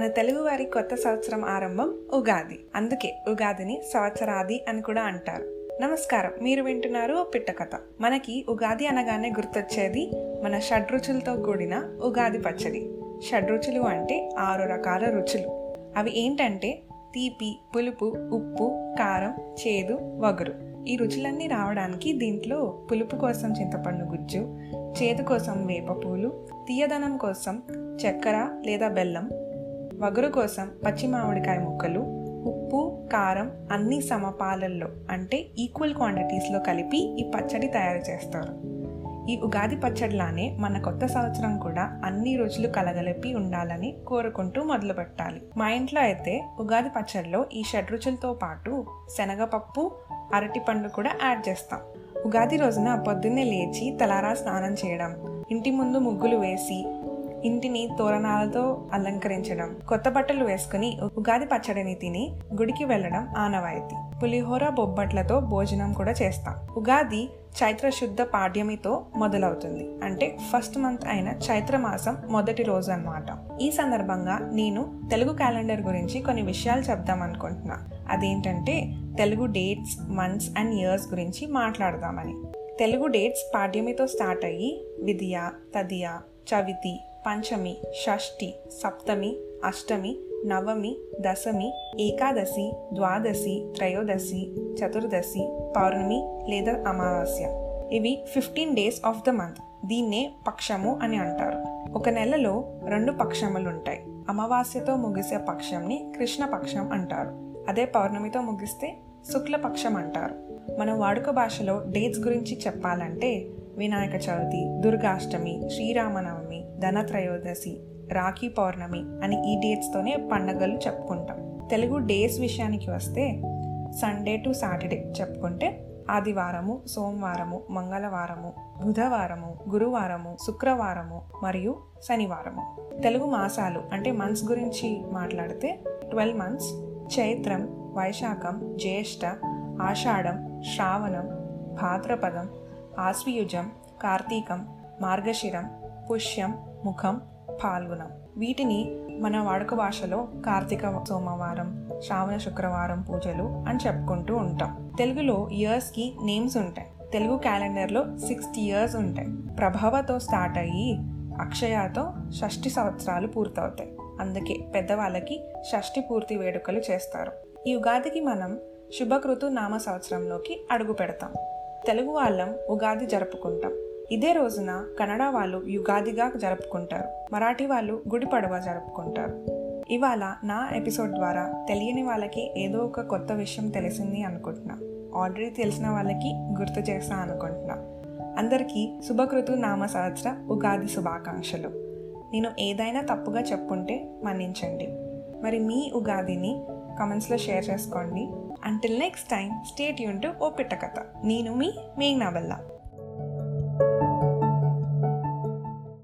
మన తెలుగువారి కొత్త సంవత్సరం ఆరంభం ఉగాది. అందుకే ఉగాదిని సంవత్సరాది అని కూడా అంటారు. నమస్కారం. మీరు వింటున్నారు ఓ పిట్ట కథ. మనకి ఉగాది అనగానే గుర్తొచ్చేది మన షడ్రుచులతో కూడిన ఉగాది పచ్చడి. షడ్రుచులు అంటే ఆరు రకాల రుచులు. అవి ఏంటంటే తీపి పులుపు ఉప్పు కారం చేదు వగరు. ఈ రుచులన్నీ రావడానికి దీంట్లో పులుపు కోసం చింతపండు గుజ్జు చేదు కోసం వేపపూలు తీయదనం కోసం చక్కెర లేదా బెల్లం వగరు కోసం పచ్చి మామిడికాయ ముక్కలు ఉప్పు కారం అన్ని సమపాలల్లో అంటే ఈక్వల్ క్వాంటిటీస్లో కలిపి ఈ పచ్చడి తయారు చేస్తారు. ఈ ఉగాది పచ్చడిలానే మన కొత్త సంవత్సరం కూడా అన్ని రుచులు కలగలిపి ఉండాలని కోరుకుంటూ మొదలు పెట్టాలి మా ఇంట్లో అయితే ఉగాది పచ్చడిలో ఈ షడ్రుచులతో పాటు శనగపప్పు అరటిపండు కూడా యాడ్ చేస్తాం. ఉగాది రోజున పొద్దున్నే లేచి తలారా స్నానం చేయడం ఇంటి ముందు ముగ్గులు వేసి ఇంటిని తోరణాలతో అలంకరించడం కొత్త బట్టలు వేసుకుని ఉగాది పచ్చడిని తిని గుడికి వెళ్ళడం ఆనవాయితీ. పులిహోర బొబ్బట్లతో భోజనం కూడా చేస్తాం. ఉగాది చైత్ర శుద్ధ పాడ్యమితో మొదలవుతుంది. అంటే ఫస్ట్ మంత్ అయిన చైత్ర మాసం మొదటి రోజు అన్నమాట ఈ సందర్భంగా నేను తెలుగు క్యాలెండర్ గురించి కొన్ని విషయాలు చెప్దాం అనుకుంటున్నా. అదేంటంటే Telugu dates months and years గురించి మాట్లాడదామని. తెలుగు డేట్స్ పాడ్యమితో స్టార్ట్ అయ్యి విధియ తదియ చవితి పంచమి షష్ఠి సప్తమి అష్టమి నవమి దశమి ఏకాదశి ద్వాదశి త్రయోదశి చతుర్దశి పౌర్ణమి లేదా అమావాస్య. ఇవి fifteen days of the month. దీన్నే పక్షము అని అంటారు. ఒక నెలలో రెండు పక్షములుంటాయి. అమావాస్యతో ముగిసే పక్షంని కృష్ణ పక్షం అంటారు. అదే పౌర్ణమితో ముగిస్తే శుక్లపక్షం అంటారు. మన వాడుక భాషలో డేట్స్ గురించి చెప్పాలంటే వినాయక చవితి దుర్గాష్టమి శ్రీరామనవమి ధనత్రయోదశి రాఖీ పౌర్ణమి అని ఈ డేట్స్తోనే పండగలు చెప్పుకుంటాం. తెలుగు డేస్ విషయానికి వస్తే సండే టు సాటర్డే చెప్పుకుంటే ఆదివారము సోమవారము మంగళవారము బుధవారము గురువారము శుక్రవారము మరియు శనివారము. తెలుగు మాసాలు అంటే మంత్స్ గురించి మాట్లాడితే ట్వెల్వ్ మంత్స్ చైత్రం వైశాఖం జ్యేష్ఠ ఆషాఢం శ్రావణం భాద్రపదం ఆశ్వయుజం కార్తీకం మార్గశిరం పుష్యం ముఖం పాల్గొనం వీటిని మన వాడుక భాషలో కార్తీక సోమవారం శ్రావణ శుక్రవారం పూజలు అని చెప్పుకుంటూ ఉంటాం. తెలుగులో ఇయర్స్కి నేమ్స్ ఉంటాయి. తెలుగు క్యాలెండర్లో సిక్స్టీ ఇయర్స్ ఉంటాయి. ప్రభావతో స్టార్ట్ అయ్యి అక్షయాతో షష్ఠి సంవత్సరాలు పూర్తవుతాయి. అందుకే పెద్దవాళ్ళకి షష్ఠి పూర్తి వేడుకలు చేస్తారు. ఈ ఉగాదికి మనం శుభకృతు నామ సంవత్సరంలోకి అడుగు పెడతాం. తెలుగు వాళ్ళం ఉగాది జరుపుకుంటాం. ఇదే రోజున కన్నడ వాళ్ళు యుగాదిగా జరుపుకుంటారు. మరాఠీ వాళ్ళు గుడి పడవ జరుపుకుంటారు. ఇవాళ నా ఎపిసోడ్ ద్వారా తెలియని వాళ్ళకి ఏదో ఒక కొత్త విషయం తెలిసింది అనుకుంటున్నా. ఆల్రెడీ తెలిసిన వాళ్ళకి గుర్తు చేస్తా అనుకుంటున్నా. అందరికీ శుభకృతు నామ సంవత్సర ఉగాది శుభాకాంక్షలు. నేను ఏదైనా తప్పుగా చెప్పుంటే మన్నించండి. మరి మీ ఉగాదిని కమెంట్స్లో షేర్ చేసుకోండి. అంటిల్ నెక్స్ట్ టైం స్టేట్ యూన్ టు ఓ పిట్ట కథ నేను మీ మేఘ్నాబల్లా